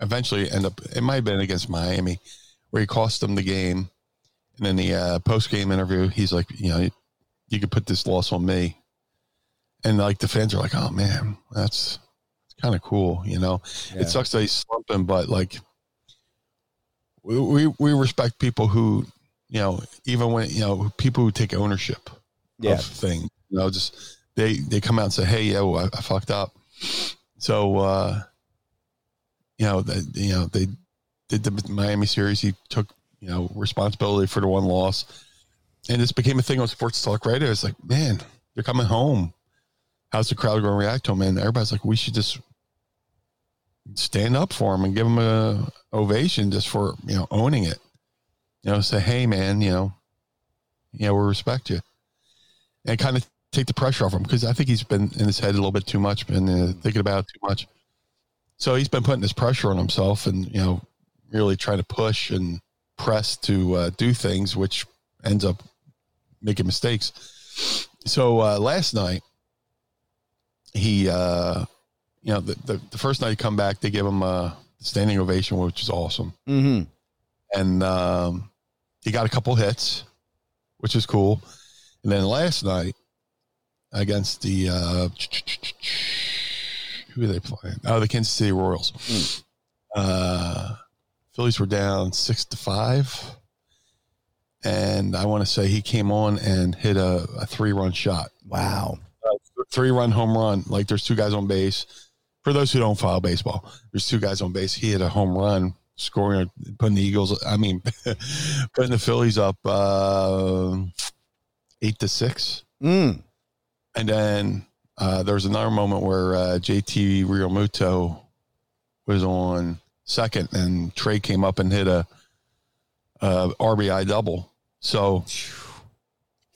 eventually ended up, it might have been against Miami, where he cost them the game. And in the uh, post game interview, he's like, you know, you, you could put this loss on me. And like the fans are like, oh man, that's, kind of cool. You know, Yeah. it sucks that he's slumping, but like we, we, we respect people who, you know, even when, you know, people who take ownership Yeah. of things, you know, just they, they come out and say, Hey, yo, I, I fucked up. So, uh, you know, that, you know, they did the Miami series. He took, you know, responsibility for the one loss and this became a thing on sports talk radio. It's like, man, they're coming home. How's the crowd going to react to him? And everybody's like, we should just stand up for him and give him a ovation just for you know owning it. You know, say, hey man, you know, yeah, we respect you, and kind of take the pressure off him because I think he's been in his head a little bit too much, been uh, thinking about it too much. So he's been putting this pressure on himself, and you know, really trying to push and press to uh, do things, which ends up making mistakes. So uh, last night, he, uh, you know, the, the, the first night he come back, they give him a standing ovation, which is awesome. Mm-hmm. And um, he got a couple hits, which is cool. And then last night against the, uh, who are they playing? Oh, the Kansas City Royals. Uh, Phillies were down six to five. And I want to say he came on and hit a, a three run shot Wow. three run home run. Like there's two guys on base. For those who don't follow baseball, there's two guys on base. He hit a home run, scoring, putting the Eagles. I mean, putting the Phillies up uh, eight to six. Mm. And then uh, there was another moment where uh, JT Realmuto was on second, and Trea came up and hit a, a RBI double. So,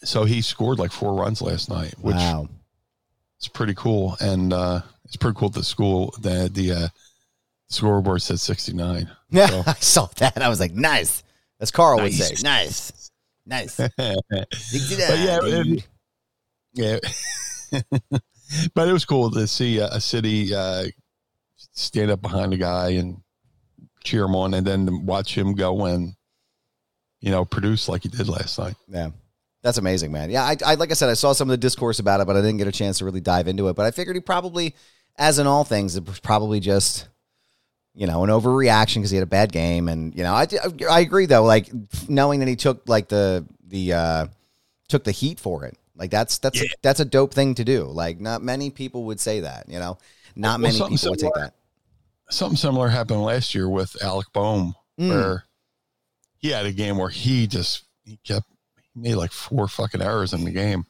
so he scored like four runs last night, which Wow. it's pretty cool, and uh, it's pretty cool. At the school that the uh, scoreboard said sixty nine. Yeah, So- I saw that. I was like, nice. As Carl would say, nice. Nice. but yeah, it- yeah, but it was cool to see a, a city uh, stand up behind a guy and cheer him on, and then watch him go and you know produce like he did last night. Yeah. That's amazing, man. Yeah, I, I like I said, I saw some of the discourse about it, but I didn't get a chance to really dive into it. But I figured he probably, as in all things, it was probably just, you know, an overreaction because he had a bad game, and you know, I, I agree though, like knowing that he took like the the uh took the heat for it, like that's that's a, that's a dope thing to do. Like not many people would say that, you know, not Well, many people would take that. Something similar happened last year with Alec Bohm, Mm. where he had a game where he just he kept he made like four fucking errors in the game,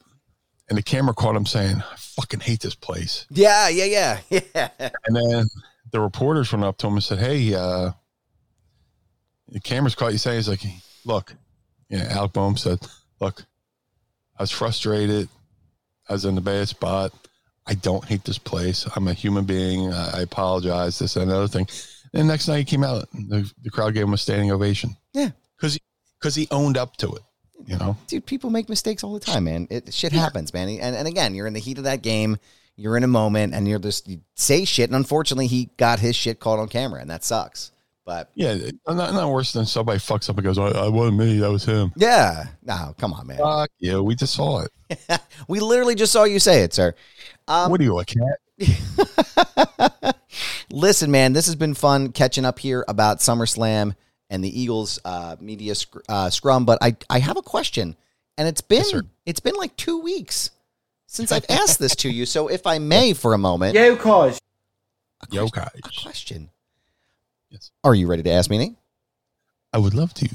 and the camera caught him saying, "I fucking hate this place." Yeah, yeah, yeah, yeah. And then the reporters went up to him and said, "Hey, uh, the cameras caught you saying, he's like, look, yeah." Alec Bohm said, look, I was frustrated. I was in the bad spot. I don't hate this place. I'm a human being. I apologize. This and another thing. And next night he came out, the, the crowd gave him a standing ovation. Yeah. because because he owned up to it. You know, dude, people make mistakes all the time, man. It shit happens, man. And and again, you're in the heat of that game, you're in a moment, and you're just you say shit. And unfortunately, he got his shit caught on camera, and that sucks. But yeah, not, not worse than somebody fucks up and goes, "I, I wasn't me. That was him." yeah, no, come on, man. Fuck yeah, We just saw it. we literally just saw you say it, sir. Um, what are you, a cat? Listen, man, this has been fun catching up here about SummerSlam and the Eagles uh, media sc- uh, scrum. But I, I have a question, and it's been Yes, it's been like two weeks since I've asked this to you. So if I may, for a moment, Yo, cause. Yo, a guys. question. Yes. Are you ready to ask me? anything? I would love to.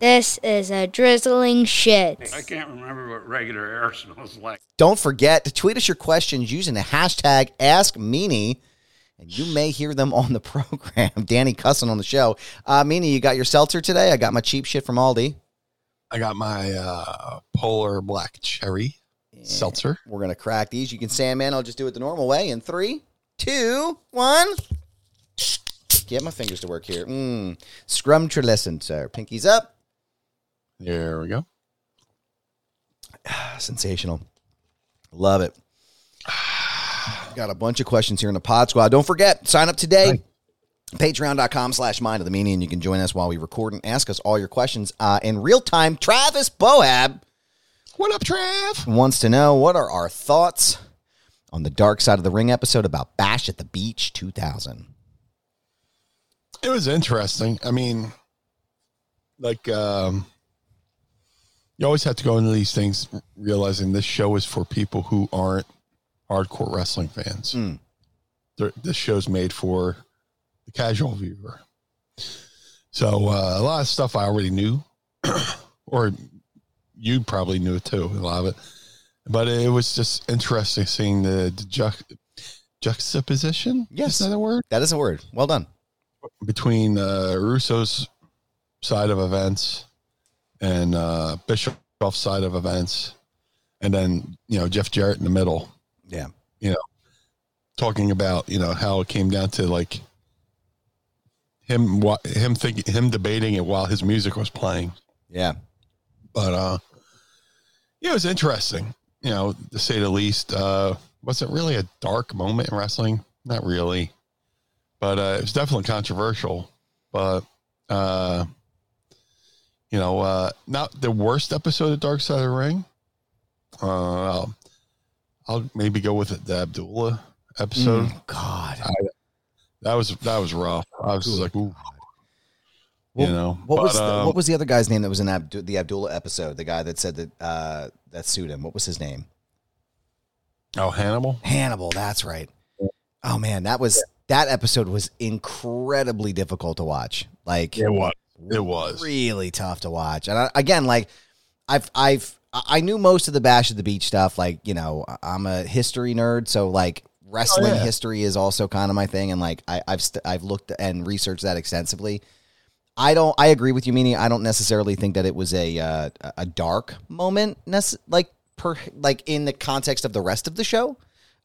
This is a drizzling shit. I can't remember what regular air smells like. Don't forget to tweet us your questions using the hashtag AskMeanie, and you may hear them on the program. Danny cussing on the show. Uh, Meanie, you got your seltzer today? I got my cheap shit from Aldi. I got my uh, polar black cherry seltzer. We're gonna crack these. You can say, man, I'll just do it the normal way. In three, two, one. Get my fingers to work here. Mm. Scrum listen, sir. Pinkies up. There we go. Sensational. Love it. Got a bunch of questions here in the pod squad. Don't forget, sign up today. Patreon.com slash mind of the meanie, and you can join us while we record and ask us all your questions uh, in real time. Travis Boab What up, Trav? wants to know what are our thoughts on the Dark Side of the Ring episode about Bash at the Beach 2000. It was interesting. I mean, like, um, you always have to go into these things realizing this show is for people who aren't hardcore wrestling fans. Mm. This show's made for the casual viewer. So uh, a lot of stuff I already knew, or you probably knew it too. A lot of it, but it was just interesting seeing the, the juxt- juxtaposition. Yes. is that a word? That is a word. Well done. between uh, Russo's side of events and uh, Bischoff's side of events, and then you know Jeff Jarrett in the middle, Yeah. You know, talking about you know how it came down to like him wa- him thinking him debating it while his music was playing. Yeah. But uh, yeah, it was interesting, you know, to say the least. Uh, was it really a dark moment in wrestling? Not really, but uh, it was definitely controversial. But uh, you know, uh, not the worst episode of Dark Side of the Ring. Uh, I'll, I'll maybe go with it, the Abdullah episode. Mm, God. That was that was rough. I was like, ooh, Well, you know. What was the, um, what was the other guy's name that was in Abdu- the Abdullah episode? The guy that said that uh, that sued him. What was his name? oh Hannibal? Hannibal. That's right. Oh man, that was that episode was incredibly difficult to watch. Like was. It was. really tough to watch. And I, again, like I've I've I knew most of the Bash at the Beach stuff. Like you know, I'm a history nerd, so like wrestling yeah. history is also kind of my thing. And like I, I've st- I've looked and researched that extensively. I don't. I agree with you, meaning I don't necessarily think that it was a uh, a dark moment, nece- like per like in the context of the rest of the show.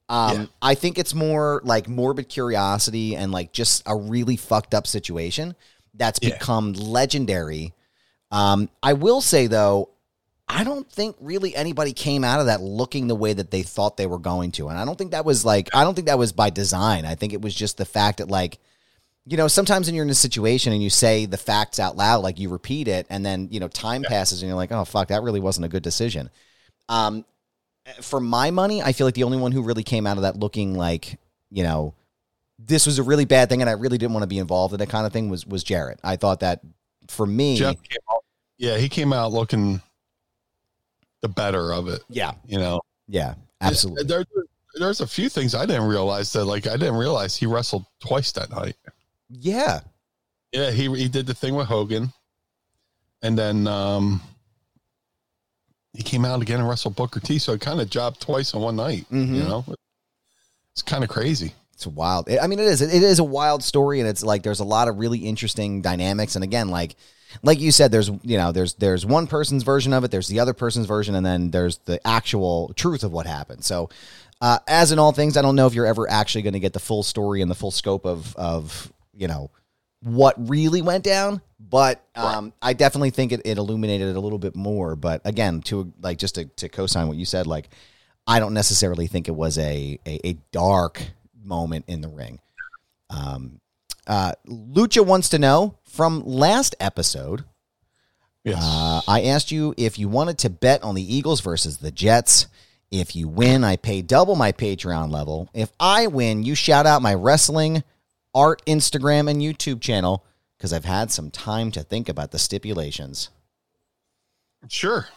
Um, Yeah. I think it's more like morbid curiosity and like just a really fucked up situation that's Yeah. become legendary. Um, I will say though, I don't think really anybody came out of that looking the way that they thought they were going to, and I don't think that was like I don't think that was by design. I think it was just the fact that like you know sometimes when you're in a situation and you say the facts out loud, like you repeat it, and then you know time passes and you're like, oh fuck, that really wasn't a good decision. Um, for my money, I feel like the only one who really came out of that looking like, you know, this was a really bad thing and I really didn't want to be involved in that kind of thing was was Jarrett. I thought that for me, out, yeah, he came out looking the better of it. yeah, You know, yeah, absolutely. There, there's a few things I didn't realize that, like, I didn't realize he wrestled twice that night. Yeah, Yeah, he he did the thing with Hogan, and then um, he came out again and wrestled Booker T. So it kind of jobbed twice in one night. Mhm. You know, it's kind of crazy. It's wild. I mean, it is. It is a wild story, and it's like there's a lot of really interesting dynamics. And again, like like you said, there's you know there's there's one person's version of it, there's the other person's version, and then there's the actual truth of what happened. So, uh, as in all things, I don't know if you're ever actually going to get the full story and the full scope of of you know what really went down. But um, I definitely think it, it illuminated it a little bit more. But again, to like just to, to co-sign what you said, like I don't necessarily think it was a a, a dark moment in the ring. Um, uh, Lucha wants to know from last episode. Yes. Uh, I asked you if you wanted to bet on the Eagles versus the Jets. If you win, I pay double my Patreon level. If I win, you shout out my wrestling, art, Instagram, and YouTube channel because I've had some time to think about the stipulations. sure.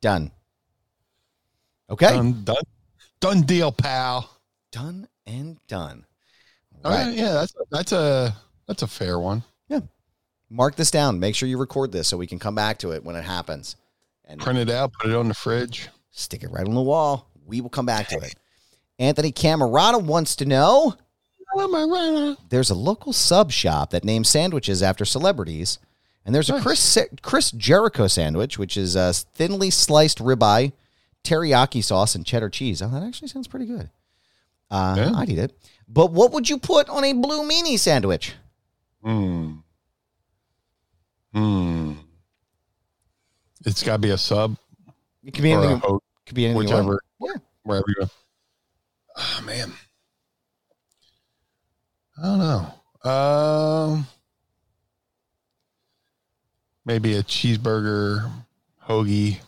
Done. Okay. Done, done, done deal, pal. Done and done. All right. Yeah, that's that's a that's a fair one. Yeah. Mark this down. Make sure you record this so we can come back to it when it happens. And Print it out, put it on the fridge. stick it right on the wall. We will come back to it. Anthony Camerata wants to know there's a local sub shop that names sandwiches after celebrities. And there's a Chris Chris Jericho sandwich, which is a thinly sliced ribeye, teriyaki sauce, and cheddar cheese. Oh, that actually sounds pretty good. Uh, Yeah. I'd eat it. But what would you put on a blue meanie sandwich? Hmm. Hmm. It's got to be a sub It could be anything. host, Could be anything. whichever, Yeah. wherever you go. Oh man, I don't know. Um, maybe a cheeseburger hoagie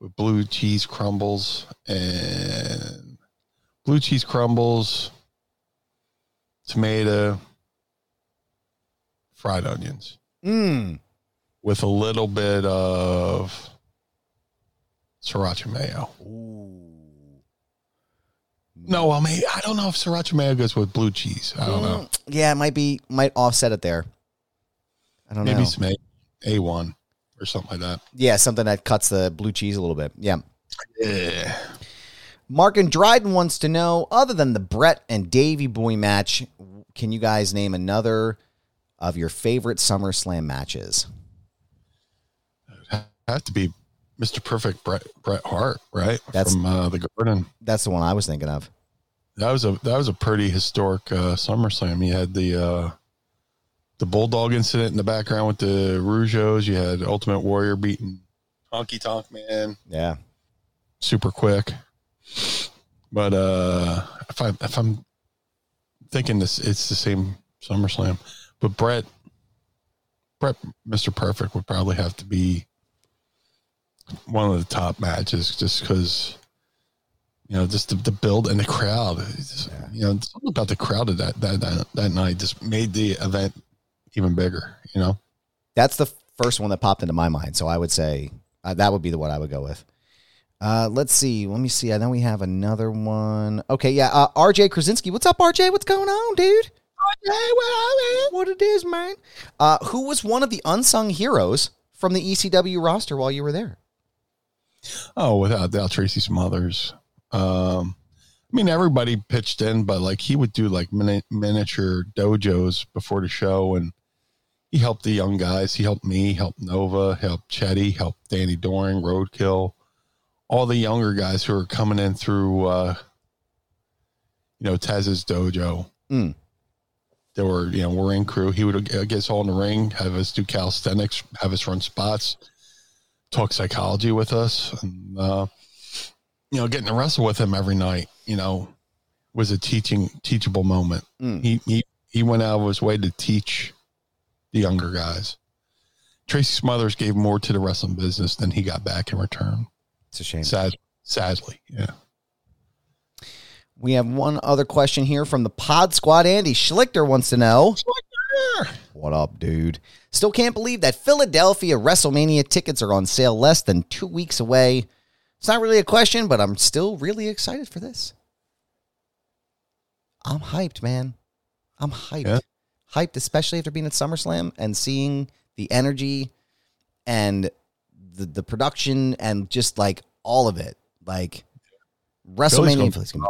with blue cheese crumbles and blue cheese crumbles, tomato, fried onions Mmm. with a little bit of sriracha mayo. No, I mean I don't know if sriracha mayo goes with blue cheese. I don't know. Mm, Yeah, it might be might offset it there. I don't Maybe know. Maybe some A one or something like that. Yeah, something that cuts the blue cheese a little bit. Yeah. Yeah. Mark and Dryden wants to know, other than the Bret and Davy Boy match, can you guys name another of your favorite SummerSlam matches? Have to be Mr. Perfect Bret Bret Hart, right? That's- from uh, the Garden. That's the one I was thinking of. That was a that was a pretty historic uh, SummerSlam. You had the uh, the Bulldog incident in the background with the Rougeaus. You had Ultimate Warrior beating Honky Tonk Man Yeah. super quick. But uh, if I if I'm thinking this, it's the same SummerSlam. But Bret, Bret, Mr. Perfect would probably have to be one of the top matches, just because you know, just the, the build and the crowd. Just, You know, something about the crowd of that, that that that night just made the event even bigger. You know, That's the first one that popped into my mind. So I would say uh, that would be the one I would go with. Uh, let's see. Let me see. I know we have another one. Okay, yeah. Uh, RJ Krasinski. What's up, RJ? What's going on, dude? RJ, what it is, man? Uh, who was one of the unsung heroes from the ECW roster while you were there? Oh, without doubt, Tracy Smothers. Um, I mean, everybody pitched in, but like he would do like mini- miniature dojos before the show, and he helped the young guys. He helped me, helped Nova, helped Chetti, helped Danny Doring, Roadkill, all the younger guys who are coming in through, uh, you know, Taz's dojo. Mm. There were, you know, we're in crew. He would get us all in the ring, have us do calisthenics, have us run spots, talk psychology with us, and uh, you know, getting to wrestle with him every night, you know, was a teaching teachable moment. Mm. He he he went out of his way to teach the younger guys. Tracy Smothers gave more to the wrestling business than he got back in return. It's a shame. Sad, sadly, yeah. We have one other question here from the Pod Squad. Andy Schlichter wants to know. What up, dude? Still can't believe that Philadelphia WrestleMania tickets are on sale less than two weeks away. It's not really a question, but I'm still really excited for this. I'm hyped, man. I'm hyped. Yeah. Hyped, especially after being at SummerSlam and seeing the energy and the the production and just like all of it. Like WrestleMania in gonna- Philly's gonna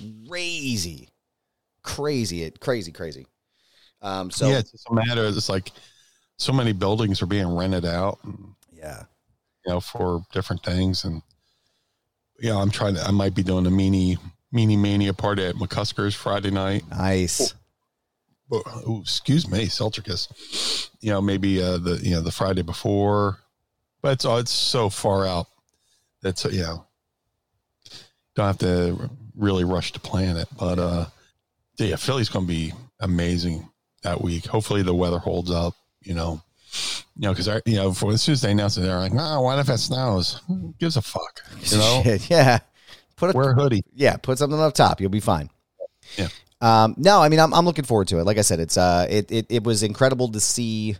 be crazy. Crazy, it crazy, crazy. Um so yeah, it's just a matter. It's like so many buildings are being rented out, and, yeah. you know, for different things, and yeah, I'm trying to. I might be doing a mini mini mania party at McCusker's Friday night. Nice. Oh, oh, excuse me, Celticus. You know, maybe uh, the you know the Friday before, but it's oh, it's so far out. That's you know, don't have to really rush to plan it. But uh, yeah, Philly's going to be amazing that week. Hopefully, the weather holds up. You know, you know, because I you know, for as soon as they announced it, they're like, "No, what if it snows? Who gives a fuck?" You know, yeah. Put a wear a hoodie. yeah, put something up top. You'll be fine. Yeah. Um, no, I mean I'm I'm looking forward to it. Like I said, it's uh it it, it was incredible to see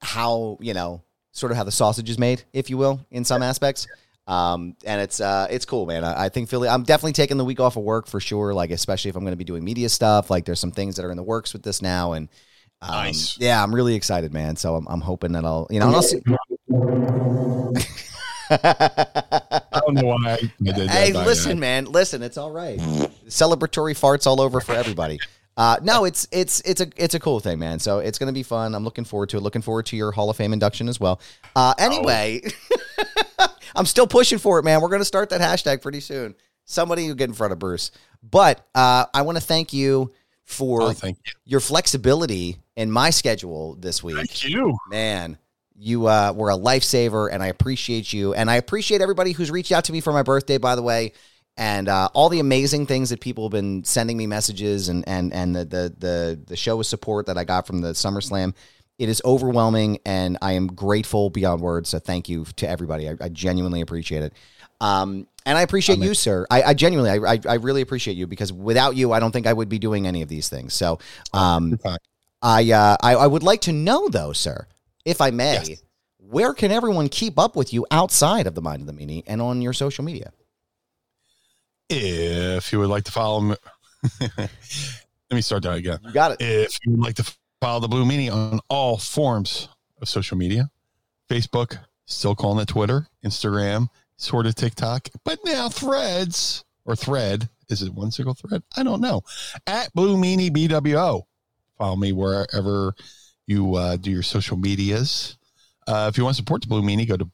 how, you know, sort of how the sausage is made, if you will, in some aspects. Um, and it's uh it's cool, man. I, I think Philly I'm definitely taking the week off of work for sure, like especially if I'm gonna be doing media stuff. Like there's some things that are in the works with this now and um, Nice. Yeah, I'm really excited, man. So I'm, I'm hoping that I'll, you know, I'll see. I don't know why I did that. Hey, listen, man, listen. It's all right. Celebratory farts all over for everybody. Uh, no, it's it's it's a it's a cool thing, man. So it's gonna be fun. I'm looking forward to it. Looking forward to your Hall of Fame induction as well. Uh, anyway, I'm still pushing for it, man. We're gonna start that hashtag pretty soon. Somebody will get in front of Bruce. But uh, I want to thank you for Oh, thank you. your flexibility in my schedule this week Thank you. man you uh, were a lifesaver and i appreciate you and i appreciate everybody who's reached out to me for my birthday by the way and uh, all the amazing things that people have been sending me messages and and and the the the, the show of support that I got from the SummerSlam. It is overwhelming, and I am grateful beyond words. So thank you to everybody. I, I genuinely appreciate it. Um, and I appreciate you, sir. I, I genuinely, I, I, I really appreciate you because without you, I don't think I would be doing any of these things. So, um, I, uh, I I would like to know though, sir, if I may, Yes. where can everyone keep up with you outside of the Mind of the Meanie and on your social media? If you would like to follow me, let me start that again. You got it. If you would like to follow the Blue Meanie on all forms of social media, Facebook, still calling it Twitter, Instagram, sort of TikTok, but now Threads or Thread. Is it one single thread? I don't know. At Blue Meanie BWO. Follow me wherever you uh, do your social medias. Uh, if you want to support the Blue Meanie, go to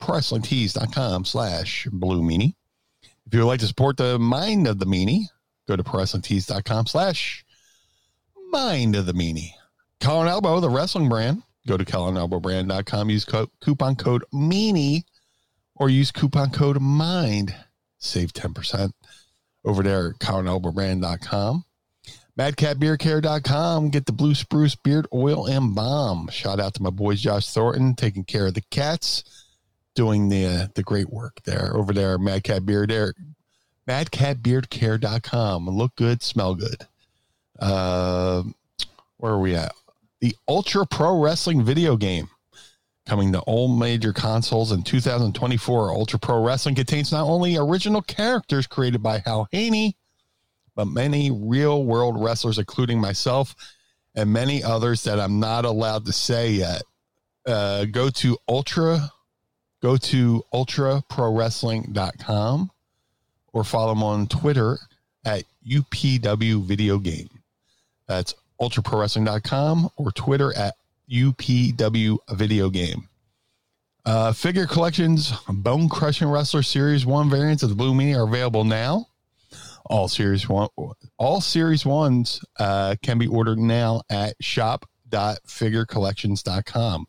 prowrestlingtees.com slash Blue Meanie. If you would like to support the mind of the meanie, go to prowrestlingtees.com slash mind of the meanie. Colin Elbow, the wrestling brand, go to colinelbowbrand.com, use co- coupon code meanie or use coupon code mind. Save 10% over there at colinelbowbrand.com. MadCatBeardCare.com. Get the Blue Spruce Beard Oil and Balm. Shout out to my boys Josh Thornton taking care of the cats, doing the the great work there over there. Mad Cat Beard there, MadCatBeardCare.com. Look good, smell good. Uh, where are we at? The Ultra Pro Wrestling video game coming to all major consoles in 2024. Ultra Pro Wrestling contains not only original characters created by Hal Haney, but many real world wrestlers, including myself and many others that I'm not allowed to say yet. Uh, go to Ultra, go to ultraprowrestling.com or follow them on Twitter at UPW Video Game. That's ultraprowrestling.com or Twitter at UPW Video Game. Uh, figure collections, Bone Crushing Wrestler Series 1 variants of the Blue Meanie are available now. All series one, all series ones uh, can be ordered now at shop.figurecollections.com.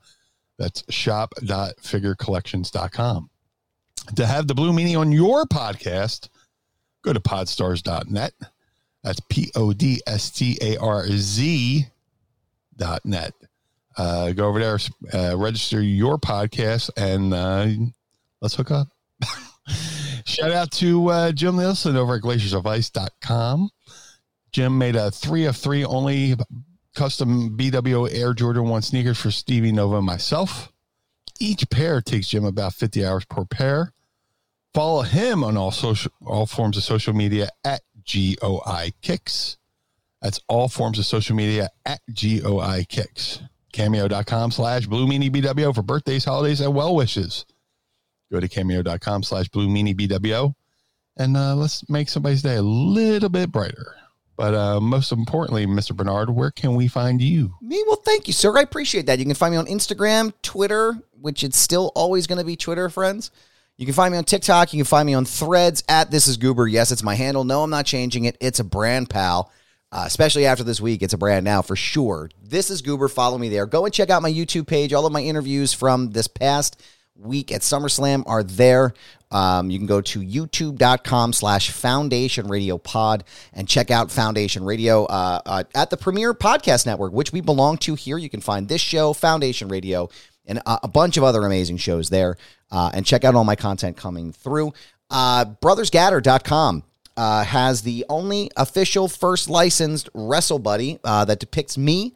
That's shop.figurecollections.com. To have the Blue Meanie on your podcast, go to podstarz.net. That's P O D S T A R Z dot net. Uh, go over there, uh, register your podcast, and uh, let's hook up. Shout out to uh, Jim Nielsen over at glaciersofIce.com. Jim made a three of three only custom BWO Air Jordan 1 sneakers for Stevie Nova and myself. Each pair takes Jim about 50 hours per pair. Follow him on all social all forms of social media at GOI Kicks. That's all forms of social media at GOI Kicks. Cameo.com slash Blue Meanie BWO for birthdays, holidays, and well wishes. Go to cameo.com slash Blue Meanie BWO and uh, let's make somebody's day a little bit brighter. But uh, most importantly, Mr. Barnard, where can we find you? Me? Well, thank you, sir. I appreciate that. You can find me on Instagram, Twitter, which it's still always going to be Twitter, friends. You can find me on TikTok. You can find me on threads at This Is Goober. Yes, it's my handle. No, I'm not changing it. It's a brand, pal. Uh, especially after this week, it's a brand now for sure. This is Goober. Follow me there. Go and check out my YouTube page. All of my interviews from this past week at SummerSlam are there. Um, you can go to youtube.com slash foundation radio pod and check out foundation radio uh, uh, at the premier podcast network which we belong to here. You can find this show foundation radio and a, a bunch of other amazing shows there uh, and check out all my content coming through. Uh, brothersgaddor.com uh, has the only official first licensed wrestle buddy uh, that depicts me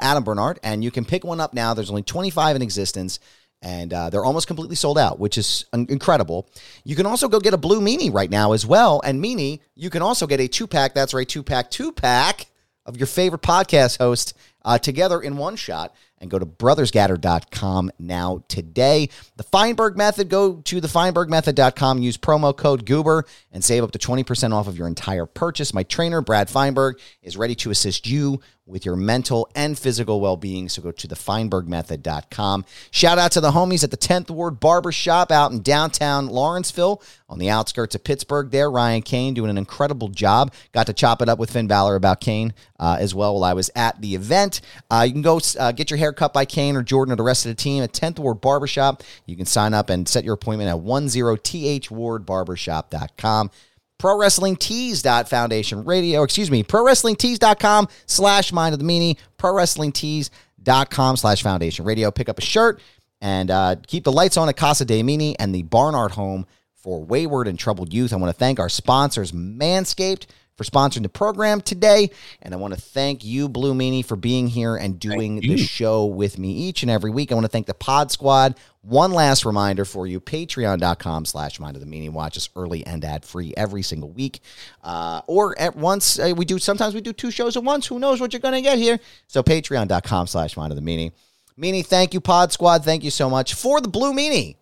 adam barnard and you can pick one up now. There's only 25 in existence and uh, they're almost completely sold out, which is incredible. You can also go get a blue meanie right now as well, and meanie you can also get a two pack. That's right, two pack, two pack of your favorite podcast host uh, together in one shot. And go to brothersgaddor.com now today. The Feinberg method, go to the Feinbergmethod.com, use promo code Goober, and save up to 20% off of your entire purchase. My trainer, Brad Feinberg, is ready to assist you with your mental and physical well being. So go to the Feinbergmethod.com. Shout out to the homies at the 10th Ward Barber Shop out in downtown Lawrenceville on the outskirts of Pittsburgh. There, Ryan Kane doing an incredible job. Got to chop it up with Finn Balor about Kane uh, as well while I was at the event. Uh, you can go uh, get your hair cut by Kane or Jordan or the rest of the team at 10th Ward Barbershop. You can sign up and set your appointment at 10thwardbarbershop.com. Pro Wrestling Tees.foundation radio, excuse me, Pro Wrestling Tees.com slash mind of the meanie, Pro Wrestling Tees.com slash foundation radio. Pick up a shirt and uh, keep the lights on at Casa de Meanie and the Barnard home for wayward and troubled youth. I want to thank our sponsors, Manscaped, for sponsoring the program today. And I want to thank you, Blue Meanie, for being here and doing the show with me each and every week. I want to thank the Pod Squad. One last reminder for you, patreon.com slash mind of the meanie. Watch us early and ad free every single week. Uh, or at once, uh, we do, sometimes we do two shows at once. Who knows what you're going to get here? So patreon.com slash mind of the meanie. Meanie, thank you, Pod Squad. Thank you so much for the Blue Meanie.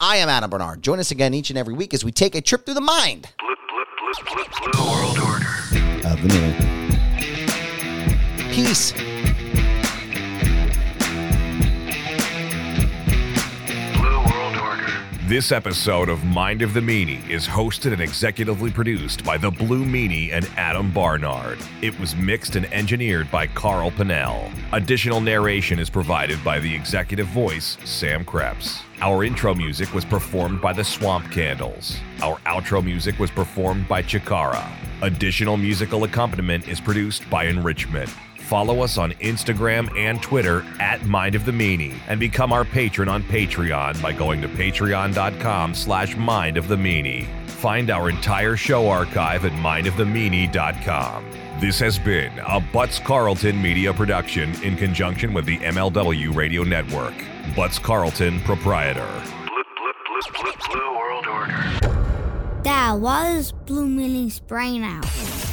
I am Adam Barnard. Join us again each and every week as we take a trip through the mind Blue, blue, world order. of the. Peace. Blue world order. This episode of Mind of the Meanie is hosted and executively produced by the Blue Meanie and Adam Barnard. It was mixed and engineered by Carl Pinnell. Additional narration is provided by the executive voice, Sam Krebs. Our intro music was performed by the Swamp Candles. Our outro music was performed by Chikara. Additional musical accompaniment is produced by Enrichment. Follow us on Instagram and Twitter at Mind of the Meanie and become our patron on Patreon by going to patreon.com slash Mind of the Meanie. Find our entire show archive at mindofthemeanie.com. This has been a Butts Carlton media production in conjunction with the MLW Radio Network. Butts Carlton, proprietor. Blue, blue, blue, blue, blue world order. Dad, why is Blue Meanie's brain out?